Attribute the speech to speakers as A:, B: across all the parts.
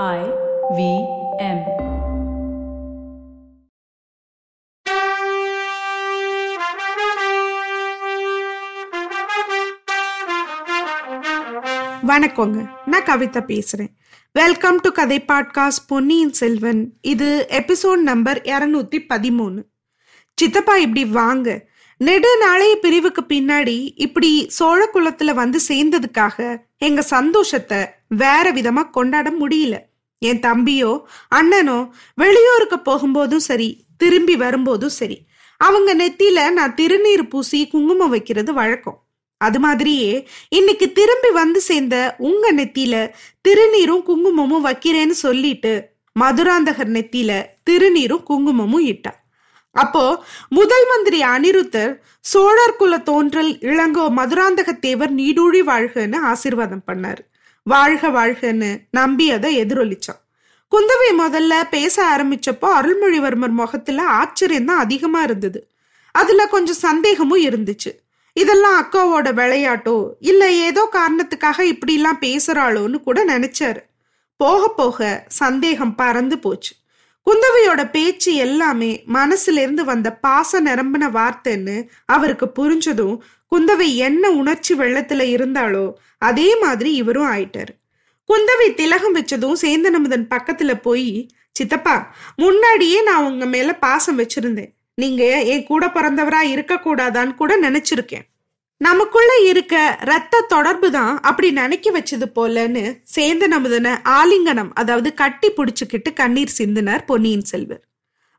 A: I V M.
B: வணக்கங்க. நான் கவிதா பேசுறேன். வெல்கம் டு கதை பாட்காஸ்ட் பொன்னியின் செல்வன் இது எபிசோட் நம்பர் இரநூத்தி பதிமூணு. சித்தப்பா இப்படி வாங்க. நெடு நாளைய பிரிவுக்கு பின்னாடி இப்படி சோழ குளத்துல வந்து சேர்ந்ததுக்காக எங்க சந்தோஷத்தை வேற விதமா கொண்டாட முடியல. என் தம்பியோ அண்ணனோ வெளியூருக்கு போகும்போதும் சரி திரும்பி வரும்போதும் சரி அவங்க நெத்தியில நான் திருநீர் பூசி குங்குமம் வைக்கிறது வழக்கம். அது மாதிரியே இன்னைக்கு திரும்பி வந்து சேர்ந்த உங்க நெத்தியில திருநீரும் குங்குமமும் வைக்கிறேன்னு சொல்லிட்டு மதுராந்தகர் நெத்தியில திருநீரும் குங்குமமும் இட்டா. அப்போ முதல் மந்திரி அனிருத்தர் சோழர் குல தோன்றல் இளங்கோ மதுராந்தக தேவர் நீடூழி வாழ்கன்னு ஆசீர்வாதம் பண்ணார். வாழ்க வாழ்கன்னு நம்பி அதை எதிரொலிச்சான். குந்தவை முதல்ல பேச ஆரம்பிச்சப்போ அருள்மொழிவர்மர் முகத்துல ஆச்சரியம் தான் அதிகமா இருந்தது. அதுல கொஞ்சம் சந்தேகமும் இருந்துச்சு. இதெல்லாம் அக்காவோட விளையாட்டோ இல்ல ஏதோ காரணத்துக்காக இப்படிலாம் பேசுறாளோன்னு கூட நினைச்சாரு. போக போக சந்தேகம் பறந்து போச்சு. குந்தவையோட பேச்சு எல்லாமே மனசிலிருந்து வந்த பாச நிரம்பின வார்த்தைன்னு அவருக்கு புரிஞ்சதும் குந்தவை என்ன உணர்ச்சி வெள்ளத்துல இருந்தாளோ அதே மாதிரி இவரும் ஆயிட்டாரு. குந்தவை திலகம் வச்சதும் சேந்தனமுதன் பக்கத்துல போய் சித்தப்பா முன்னாடியே நான் உங்க மேல பாசம் வச்சிருந்தேன். நீங்க என் கூட பிறந்தவரா இருக்க கூடாதான்னு கூட நினைச்சிருக்கேன். நமக்குள்ள இருக்க ரத்த தொடர்பு தான் அப்படி நினைக்க வச்சது போலன்னு சேர்ந்த நமுதன ஆலிங்கனம் அதாவது கட்டி பிடிச்சுக்கிட்டு கண்ணீர் சிந்தினார் பொன்னியின் செல்வர்.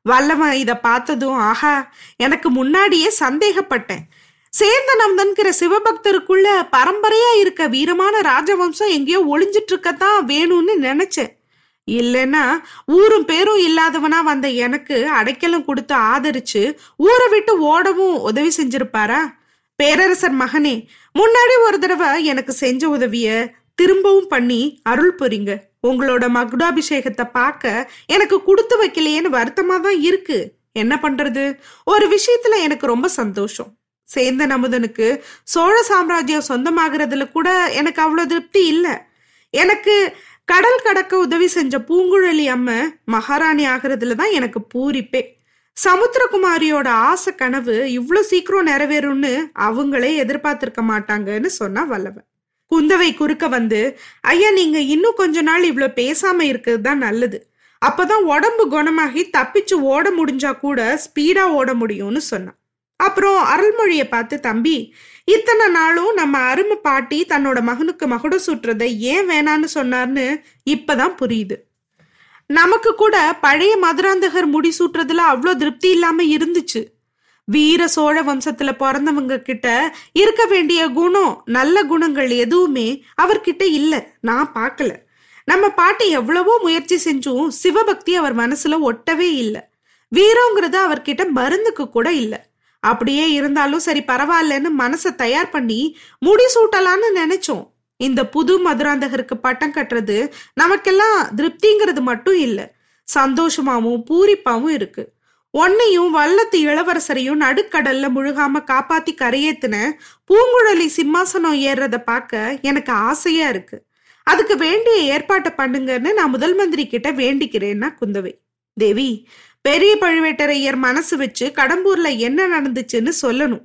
B: வல்லவன் இதை பார்த்ததும் ஆஹா எனக்கு முன்னாடியே சந்தேகப்பட்டேன். சேந்த நம்தன்கிற சிவபக்தருக்குள்ள பரம்பரையா இருக்க வீரமான ராஜவம்சம் எங்கேயோ ஒளிஞ்சிட்டு இருக்கத்தான் வேணும்னு நினைச்சேன். இல்லைன்னா ஊரும் பேரும் இல்லாதவனா வந்த எனக்கு அடைக்கலம் கொடுத்து ஆதரிச்சு ஊரை விட்டு ஓடவும் உதவி செஞ்சிருப்பாரா? பேரரசர் மகனே முன்னாடி ஒரு தடவை எனக்கு செஞ்ச உதவிய திரும்பவும் பண்ணி அருள் புரிங்க. உங்களோட மகுடாபிஷேகத்தை பார்க்க எனக்கு கொடுத்து வைக்கலையேன்னு வருத்தமா தான் இருக்கு. என்ன பண்றது? ஒரு விஷயத்துல எனக்கு ரொம்ப சந்தோஷம். சேந்த நமுதனுக்கு சோழ சாம்ராஜ்யம் சொந்தமாகறதுல கூட எனக்கு அவ்வளவு திருப்தி இல்லை. எனக்கு கடல் கடக்க உதவி செஞ்ச பூங்குழலி அம்மை மகாராணி ஆகிறதுல தான் எனக்கு பூரிப்பே. சமுத்திரகுமாரியோட ஆசை கனவு இவ்வளோ சீக்கிரம் நிறைவேறும்னு அவங்களே எதிர்பார்த்திருக்க மாட்டாங்கன்னு சொன்னா வல்லவன். குந்தவை குறுக்க வந்து ஐயா நீங்க இன்னும் கொஞ்ச நாள் இவ்வளோ பேசாம இருக்கிறது தான் நல்லது. அப்பதான் உடம்பு குணமாகி தப்பிச்சு ஓட முடிஞ்சா கூட ஸ்பீடா ஓட முடியும்னு சொன்னான் அப்புறம் அருள்மொழியை பார்த்து தம்பி இத்தனை நாளும் நம்ம அருமை பாட்டி தன்னோட மகனுக்கு மகுட சுற்றுறதை ஏன் வேணான்னு சொன்னார்னு இப்பதான் புரியுது. நமக்கு கூட பழைய மதுராந்தகர் முடி சூட்டுறதுல அவ்வளோ திருப்தி இல்லாம இருந்துச்சு. வீர சோழ வம்சத்துல பிறந்தவங்க கிட்ட இருக்க வேண்டிய குணம் நல்ல குணங்கள் எதுவுமே அவர்கிட்ட இல்ல. நான் பார்க்கல நம்ம பாட்டி எவ்வளவோ முயற்சி செஞ்சும் சிவபக்தி அவர் மனசுல ஒட்டவே இல்லை. வீரங்கிறது அவர்கிட்ட மருந்துக்கு கூட இல்லை. அப்படியே இருந்தாலும் சரி பரவாயில்லன்னு மனசை தயார் பண்ணி முடி சூட்டலான்னு நினைச்சோம். இந்த புது மதுராந்தகருக்கு பட்டம் கட்டுறது நமக்கெல்லாம் திருப்திங்கிறது மட்டும் இல்லை. சந்தோஷமாவும் பூரிப்பாவும் இருக்கு. ஒன்னையும் வல்லத்து இளவரசரையும் நடுக்கடல்ல முழுகாம காப்பாத்தி கரையேத்துன பூங்குழலி சிம்மாசனம் ஏறுறத பார்க்க எனக்கு ஆசையா இருக்கு. அதுக்கு வேண்டிய ஏற்பாட்டை பண்ணுங்கன்னு நான் முதல் மந்திரி கிட்ட வேண்டிக்கிறேன்னா குந்தவை. தேவி பெரிய பழுவேட்டரையர் மனசு வச்சு கடம்பூர்ல என்ன நடந்துச்சுன்னு சொல்லணும்.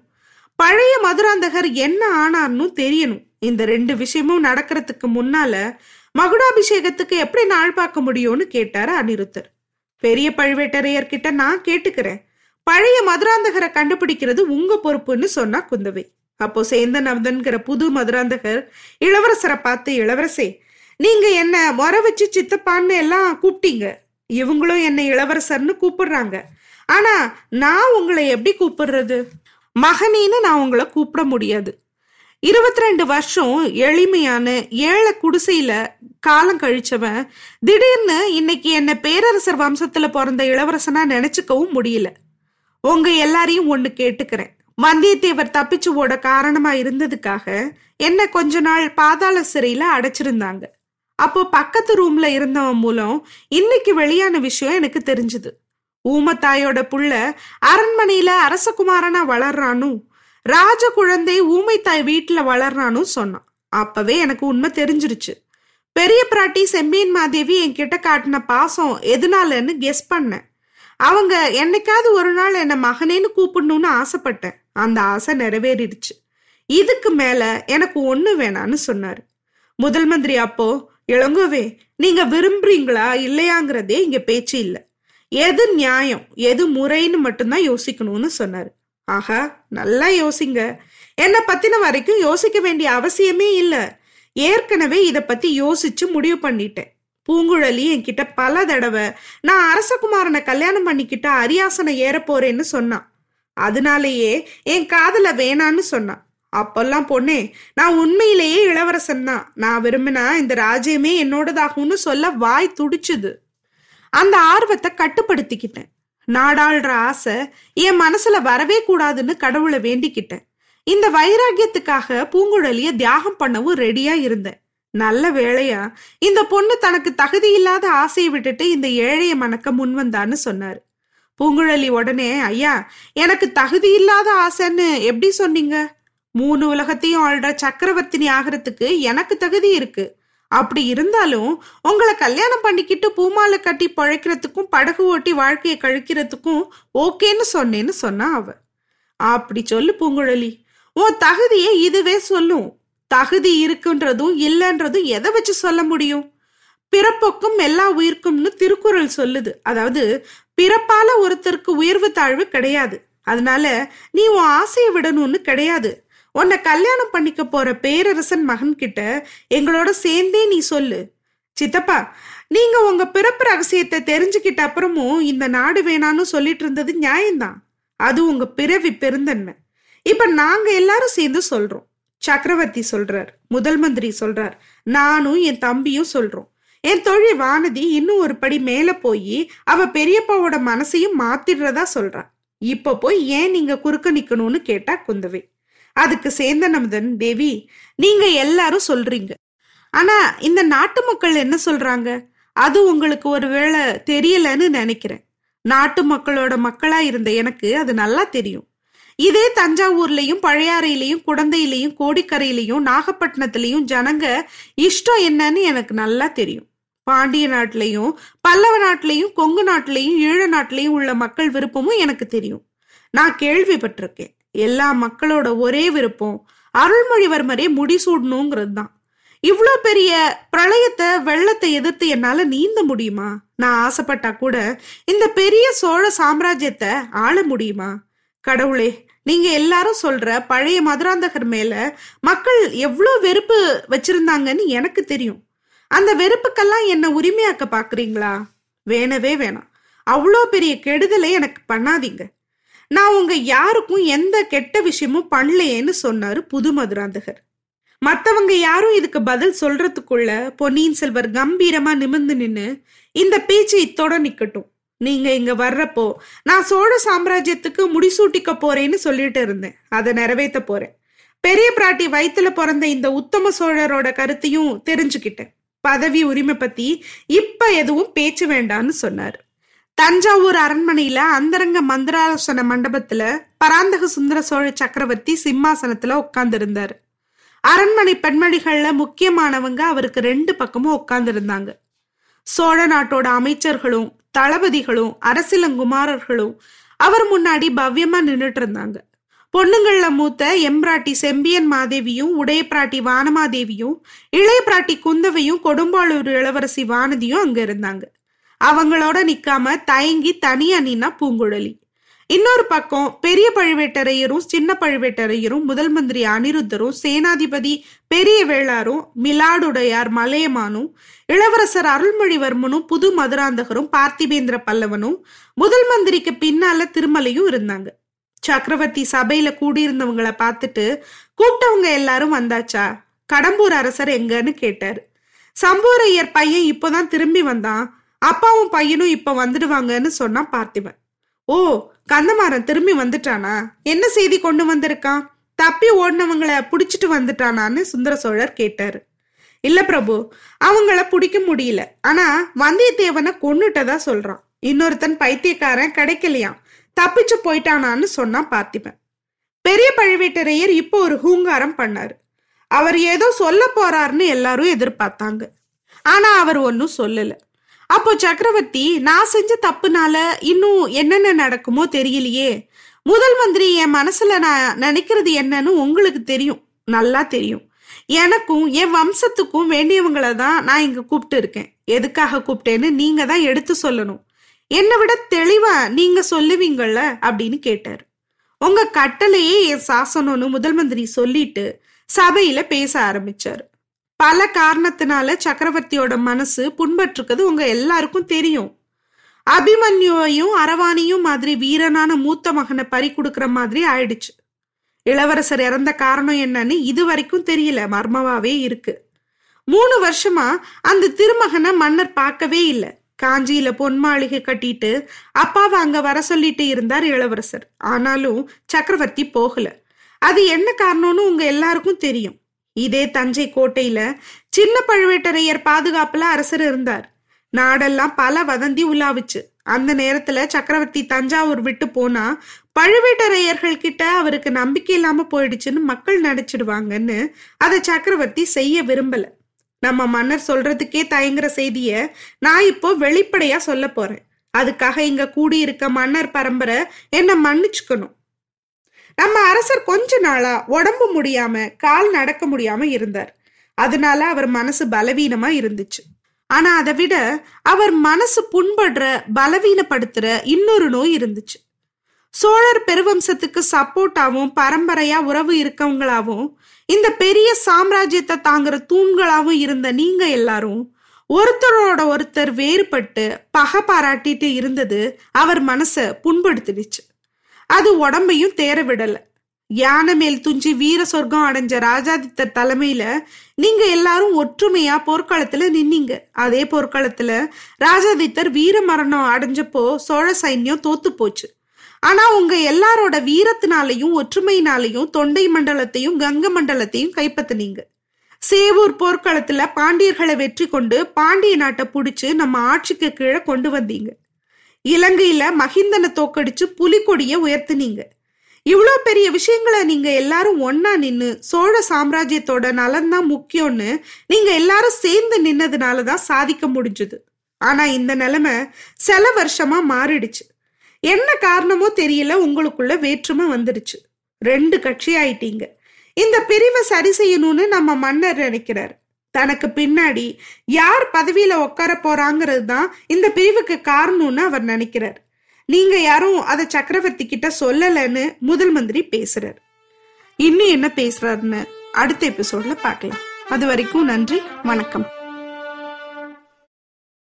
B: பழைய மதுராந்தகர் என்ன ஆனார்னு தெரியணும். இந்த ரெண்டு விஷயமும் நடக்கிறதுக்கு முன்னால மகுடாபிஷேகத்துக்கு எப்படி நாள் பார்க்க முடியும்னு கேட்டாரு அனிருத்தர். பெரிய பழுவேட்டரையர் கிட்ட நான் கேட்டுக்கிறேன். பழைய மதுராந்தகரை கண்டுபிடிக்கிறது உங்க பொறுப்புன்னு சொன்னா குந்தவை. அப்போ சேந்தன் அவதன்கிற புது மதுராந்தகர் இளவரசரை பார்த்து இளவரசே நீங்க என்ன முற வச்சு சித்தப்பான்னு எல்லாம் கூப்பிட்டீங்க. இவங்களும் என்னை இளவரசர்னு கூப்பிடுறாங்க. ஆனா நான் உங்களை எப்படி கூப்பிடுறது? மகனின்னு நான் உங்களை கூப்பிட முடியாது. இருபத்தி ரெண்டு வருஷம் எளிமையான ஏழை குடிசையில காலம் கழிச்சவன் திடீர்னு இன்னைக்கு என்ன பேரரசர் வம்சத்துல பிறந்த இளவரசனா நினைச்சுக்கவும் முடியல. உங்க எல்லாரையும் ஒண்ணு கேட்டுக்கிறேன். வந்தியத்தேவர் தப்பிச்சு ஓட காரணமா இருந்ததுக்காக என்ன கொஞ்ச நாள் பாதாள சிறையில அடைச்சிருந்தாங்க. அப்போ பக்கத்து ரூம்ல இருந்தவன் மூலம் இன்னைக்கு வெளியான விஷயம் எனக்கு தெரிஞ்சுது. ஊமத்தாயோட புள்ள அரண்மனையில அரசகுமாரனா வளர்றானும் ராஜ குழந்தை ஊமைத்தாய் வீட்டுல வளர்றானும் சொன்னான். அப்பவே எனக்கு உண்மை தெரிஞ்சிருச்சு. பெரிய பிராட்டி செம்மீன் மாதேவி என்கிட்ட காட்டின பாசம் எதுனாலன்னு கெஸ் பண்ணேன். அவங்க என்னைக்காவது ஒரு நாள் என்னை மகனேன்னு கூப்பிடணும்னு ஆசைப்பட்டேன். அந்த ஆசை நிறைவேறிடுச்சு. இதுக்கு மேல எனக்கு ஒண்ணு வேணான்னு சொன்னாரு. முதல் மந்திரி அப்போ இளங்கோவே நீங்க விரும்புறீங்களா இல்லையாங்கிறதே இங்க பேச்சு இல்லை. எது நியாயம் எது முறைன்னு மட்டும்தான் யோசிக்கணும்னு சொன்னாரு. ஆஹா நல்லா யோசிங்க. என்னை பத்தின வரைக்கும் யோசிக்க வேண்டிய அவசியமே இல்லை. ஏற்கனவே இதை பத்தி யோசிச்சு முடிவு பண்ணிட்டேன். பூங்குழலி என்கிட்ட பல தடவை நான் அரசகுமாரனை கல்யாணம் பண்ணிக்கிட்ட அரியாசனை ஏற போறேன்னு சொன்னான். அதனாலேயே என் காதல வேணான்னு சொன்னான். அப்பெல்லாம் பொண்ணே நான் உண்மையிலேயே இளவரசன் தான். நான் விரும்பினா இந்த ராஜ்யமே என்னோடதாகும்னு சொல்ல வாய் துடிச்சுது. அந்த ஆர்வத்தை கட்டுப்படுத்திக்கிட்டேன். நாடாளுற ஆசை என் மனசுல வரவே கூடாதுன்னு கடவுளை வேண்டிக்கிட்டேன். இந்த வைராகியத்துக்காக பூங்குழலிய தியாகம் பண்ணவும் ரெடியா இருந்தேன். நல்ல வேளையா இந்த பொண்ணு தனக்கு தகுதி இல்லாத ஆசையை விட்டுட்டு இந்த ஏழைய மணக்க முன் வந்தான்னு சொன்னாரு. பூங்குழலி உடனே ஐயா எனக்கு தகுதி இல்லாத ஆசைன்னு எப்படி சொன்னீங்க? மூணு உலகத்தையும் ஆள்ற சக்கரவர்த்தினி ஆகிறதுக்கு எனக்கு தகுதி இருக்கு. அப்படி இருந்தாலும் உங்களை கல்யாணம் பண்ணிக்கிட்டு பூமாலை கட்டி பழைக்கிறதுக்கும் படகு ஓட்டி வாழ்க்கையை கழிக்கிறதுக்கும் ஓகேன்னு சொன்னேன்னு சொன்னா அவ. அப்படி சொல்லு பூங்குழலி. உன் தகுதியை இதுவே சொல்லும். தகுதி இருக்குன்றதும் இல்லைன்றதும் எதை வச்சு சொல்ல முடியும்? பிறப்புக்கும் எல்லா உயிர்க்கும்னு திருக்குறள் சொல்லுது. அதாவது பிறப்பால ஒருத்தருக்கு உயர்வு தாழ்வு கிடையாது. அதனால நீ உன் ஆசையை விடணும்னு கிடையாது. உன்னை கல்யாணம் பண்ணிக்க போற பேரரசன் மகன் கிட்ட எங்களோட சேர்ந்தே நீ சொல்லு. சித்தப்பா நீங்க உங்க பிறப்பு ரகசியத்தை தெரிஞ்சுக்கிட்ட அப்புறமும் இந்த நாடு வேணான்னு சொல்லிட்டு இருந்தது நியாயம்தான். அது உங்க பிறவி பெருந்தன்மை. இப்ப நாங்க எல்லாரும் சேர்ந்து சொல்றோம். சக்கரவர்த்தி சொல்றார் முதல் மந்திரி சொல்றார் நானும் என் தம்பியும் சொல்றோம். என் தொழில் வானதி இன்னும் ஒரு படி மேல போய் அவ பெரியப்பாவோட மனசையும் மாத்திடுறதா சொல்றா. இப்ப போய் ஏன் நீங்க குறுக்க நிக்கணும்னு கேட்டா குந்தவை. அதுக்கு சேந்தனமுதன் தேவி நீங்க எல்லாரும் சொல்றீங்க. ஆனா இந்த நாட்டு மக்கள் என்ன சொல்றாங்க? அது உங்களுக்கு ஒருவேளை தெரியலன்னு நினைக்கிறேன். நாட்டு மக்களோட மக்களா இருந்த எனக்கு அது நல்லா தெரியும். இதே தஞ்சாவூர்லயும் பழையாறையிலையும் குடந்தையிலையும் கோடிக்கரையிலையும் நாகப்பட்டினத்திலையும் ஜனங்க இஷ்டம் என்னன்னு எனக்கு நல்லா தெரியும். பாண்டிய நாட்டிலையும் பல்லவ நாட்டிலையும் கொங்கு நாட்டிலையும் ஈழ நாட்டிலையும் உள்ள மக்கள் விருப்பமும் எனக்கு தெரியும். நான் கேள்விப்பட்டிருக்கேன். எல்லா மக்களோட ஒரே விருப்பம் அருள்மொழிவர்மரே முடிசூடணுங்கிறது தான் இவ்வளோ பெரிய பிரளயத்தை வெள்ளத்தை எதிர்த்து என்னால நீந்த முடியுமா? நான் ஆசைப்பட்டா கூட இந்த பெரிய சோழ சாம்ராஜ்யத்தை ஆள முடியுமா? கடவுளே நீங்க எல்லாரும் சொல்ற பழைய மதுராந்தகர் மேல மக்கள் எவ்வளோ வெறுப்பு வச்சிருந்தாங்கன்னு எனக்கு தெரியும். அந்த வெறுப்புக்கெல்லாம் என்ன உரிமையாக்க பாக்குறீங்களா? வேணவே வேணாம். அவ்வளோ பெரிய கெடுதலை எனக்கு பண்ணாதீங்க. நான் உங்க யாருக்கும் எந்த கெட்ட விஷயமும் பண்ணலையேன்னு சொன்னாரு புது மதுராந்தகர். மத்தவங்க யாரும் இதுக்கு பதில் சொல்றதுக்குள்ள பொன்னியின் செல்வர் கம்பீரமா நிமிர்ந்து நின்னு இந்த பேச்சு இத்தோட நிக்கட்டும். நீங்க இங்க வர்றப்போ நான் சோழ சாம்ராஜ்யத்துக்கு முடிசூட்டிக்க போறேன்னு சொல்லிட்டு இருந்தேன். அதை நிறைவேற்ற போறேன். பெரிய பிராட்டி வயிற்றுல பிறந்த இந்த உத்தம சோழரோட கருத்தையும் தெரிஞ்சுக்கிட்டேன். பதவி உரிமை பத்தி இப்ப எதுவும் பேச்சு வேண்டான்னு சொன்னாரு. தஞ்சாவூர் அரண்மனையில அந்தரங்க மந்திராலோசன மண்டபத்துல பராந்தக சுந்தர சோழ சக்கரவர்த்தி சிம்மாசனத்துல உட்கார்ந்து இருந்தாரு அரண்மனை பெண்மணிகள்ல முக்கியமானவங்க அவருக்கு ரெண்டு பக்கமும் உட்கார்ந்து இருந்தாங்க சோழ நாட்டோட அமைச்சர்களும் தளபதிகளும் அரசிலங்குமாரர்களும் அவர் முன்னாடி பவ்யமா நின்றுட்டு இருந்தாங்க பொண்ணுங்கள்ல மூத்த எம்பிராட்டி செம்பியன் மாதேவியும் உடைய பிராட்டி வானமாதேவியும் இளைய பிராட்டி குந்தவையும் கொடும்பாளூர் இளவரசி வானதியும் அங்க இருந்தாங்க. அவங்களோட நிக்காம தயங்கி தனியா நின்னா பூங்குழலி. இன்னொரு பக்கம் பெரிய பழுவேட்டரையரும் சின்ன பழுவேட்டரையரும் முதல் மந்திரி அனிருத்தரும் சேனாதிபதி பெரிய வேளாரும் மிலாடுடையார் மலையமானும் இளவரசர் அருள்மொழிவர்மனும் புது மதுராந்தகரும் பார்த்திபேந்திர பல்லவனும் முதல் மந்திரிக்கு பின்னால திருமலையும் இருந்தாங்க. சக்கரவர்த்தி சபையில கூடியிருந்தவங்கள பார்த்துட்டு கூப்பிட்டவங்க எல்லாரும் வந்தாச்சா? கடம்பூர் அரசர் எங்கன்னு கேட்டாரு. சம்பூரையர் பையன் இப்போதான் திரும்பி வந்தான். அப்பாவும் பையனும் இப்ப வந்துடுவாங்கன்னு சொன்னா பார்த்திபன். ஓ கந்தமாறன் திரும்பி வந்துட்டானா? என்ன செய்தி கொண்டு வந்திருக்கான்? தப்பி ஓடினவங்கள புடிச்சிட்டு வந்துட்டானான்னு சுந்தர சோழர் கேட்டாரு. இல்ல பிரபு அவங்கள பிடிக்க முடியல. ஆனா வந்தியத்தேவனை கொன்னுட்டதா சொல்றான். இன்னொருத்தன் பைத்தியக்காரன் கிடைக்கலையாம். தப்பிச்சு போயிட்டானான்னு சொன்னா பார்த்திபன். பெரிய பழுவேட்டரையர் இப்போ ஒரு ஹூங்காரம் பண்ணாரு. அவர் ஏதோ சொல்ல போறாருன்னு எல்லாரும் எதிர்பார்த்தாங்க. ஆனா அவர் ஒன்னும் சொல்லலை. அப்போ சக்கரவர்த்தி நான் செஞ்ச தப்புனால இன்னும் என்னென்ன நடக்குமோ தெரியலையே. முதல் மந்திரி என் மனசுல நான் நினைக்கிறது என்னன்னு உங்களுக்கு தெரியும். நல்லா தெரியும். எனக்கும் என் வம்சத்துக்கும் வேண்டியவங்களை தான் நான் இங்க கூப்பிட்டு இருக்கேன். எதுக்காக கூப்பிட்டேன்னு நீங்க தான் எடுத்து சொல்லணும். என்னை விட தெளிவா நீங்க சொல்லுவீங்கள்ல அப்படின்னு கேட்டாரு. உங்க கட்டளையே என் சாசனம்னு முதல் மந்திரி சொல்லிட்டு சபையில பேச ஆரம்பிச்சாரு. பல காரணத்தினால சக்கரவர்த்தியோட மனசு புண்பற்றுக்கிறது உங்க எல்லாருக்கும் தெரியும். அபிமன்யுவையும் அரவாணியும் மாதிரி வீரனான மூத்த மகனை பறி கொடுக்குற மாதிரி ஆயிடுச்சு. இளவரசர் இறந்த காரணம் என்னன்னு இது வரைக்கும் தெரியல. மர்மவாவே இருக்கு. மூணு வருஷமா அந்த திருமகனை மன்னர் பார்க்கவே இல்லை. காஞ்சியில பொன் மாளிகை கட்டிட்டு அப்பாவை அங்க வர சொல்லிட்டு இருந்தார் இளவரசர். ஆனாலும் சக்கரவர்த்தி போகல. அது என்ன காரணம்னு உங்க எல்லாருக்கும் தெரியும். இதே தஞ்சை கோட்டையில சின்ன பழுவேட்டரையர் பாதுகாப்புல அரசர் இருந்தார். நாடெல்லாம் பல வதந்தி உலாவுச்சு அந்த நேரத்துல சக்கரவர்த்தி தஞ்சாவூர் விட்டு போனா பழுவேட்டரையர்கள் கிட்ட அவருக்கு நம்பிக்கை இல்லாம போயிடுச்சுன்னு மக்கள் நினைச்சிடுவாங்கன்னு அதை சக்கரவர்த்தி செய்ய விரும்பல. நம்ம மன்னர் சொல்றதுக்கே தயங்குற செய்திய நான் இப்போ வெளிப்படையா சொல்ல போறேன். அதுக்காக இங்க கூடியிருக்க மன்னர் பரம்பரை என்ன மன்னிச்சுக்கணும். நம்ம அரசர் கொஞ்ச நாளா உடம்பு முடியாம கால் நடக்க முடியாம இருந்தார். அதனால அவர் மனசு பலவீனமா இருந்துச்சு. ஆனா அதை விட அவர் மனசு புண்படுற பலவீனப்படுத்துற இன்னொரு நோய் இருந்துச்சு. சோழர் பெருவம்சத்துக்கு சப்போர்ட்டாவும் பரம்பரையா உறவு இருக்கவங்களாவும் இந்த பெரிய சாம்ராஜ்யத்தை தாங்குற தூண்களாவும் இருந்த நீங்க எல்லாரும் ஒருத்தரோட ஒருத்தர் வேறுபட்டு பகை பாராட்டிட்டு இருந்தது அவர் மனச புண்படுத்திடுச்சு. அது உடம்பையும் தேர விடல. யானை மேல் துஞ்சி வீர சொர்க்கம் அடைஞ்ச ராஜாதித்தர் தலைமையில நீங்க எல்லாரும் ஒற்றுமையா போர்க்களத்துல நின்னீங்க. அதே போர்க்களத்துல ராஜாதித்தர் வீர மரணம் அடைஞ்சப்போ சோழ சைன்யம் தோத்து போச்சு. ஆனா உங்க எல்லாரோட வீரத்தினாலையும் ஒற்றுமையினாலையும் தொண்டை மண்டலத்தையும் கங்க மண்டலத்தையும் கைப்பற்றினீங்க சேவூர் போர்க்களத்துல பாண்டியர்களை வெற்றி கொண்டு பாண்டிய நாட்டை புடிச்சு நம்ம ஆட்சிக்கு கீழே கொண்டு வந்தீங்க. இலங்கையில மகிந்தனை தோக்கடிச்சு புலிக்கொடிய உயர்த்தினீங்க. இவ்வளோ பெரிய விஷயங்களை நீங்க எல்லாரும் ஒன்னா நின்னு சோழ சாம்ராஜ்யத்தோட நலன்தான் முக்கியம்னு நீங்க எல்லாரும் சேர்ந்து நின்னதுனால தான் சாதிக்க முடிஞ்சது. ஆனா இந்த நிலைமை சில வருஷமா மாறிடுச்சு. என்ன காரணமோ தெரியல உங்களுக்குள்ள வேற்றுமை வந்துடுச்சு. ரெண்டு கட்சி ஆயிட்டீங்க. இந்த பிரிவை சரி செய்யணும்னு நம்ம மன்னர் நினைக்கிறார். தனக்கு பின்னாடி யார் பதவியில உட்கார போறாங்கிறது தான் இந்த பிரிவுக்கு காரணம்னு அவர் நினைக்கிறார். நீங்க யாரும் அதை சக்கரவர்த்தி கிட்ட சொல்லலன்னு முதல் மந்திரி பேசுறார். இன்னும் என்ன பேசுறாருன்னு அடுத்த எபிசோட்ல பார்க்கலாம். அது வரைக்கும் நன்றி வணக்கம்.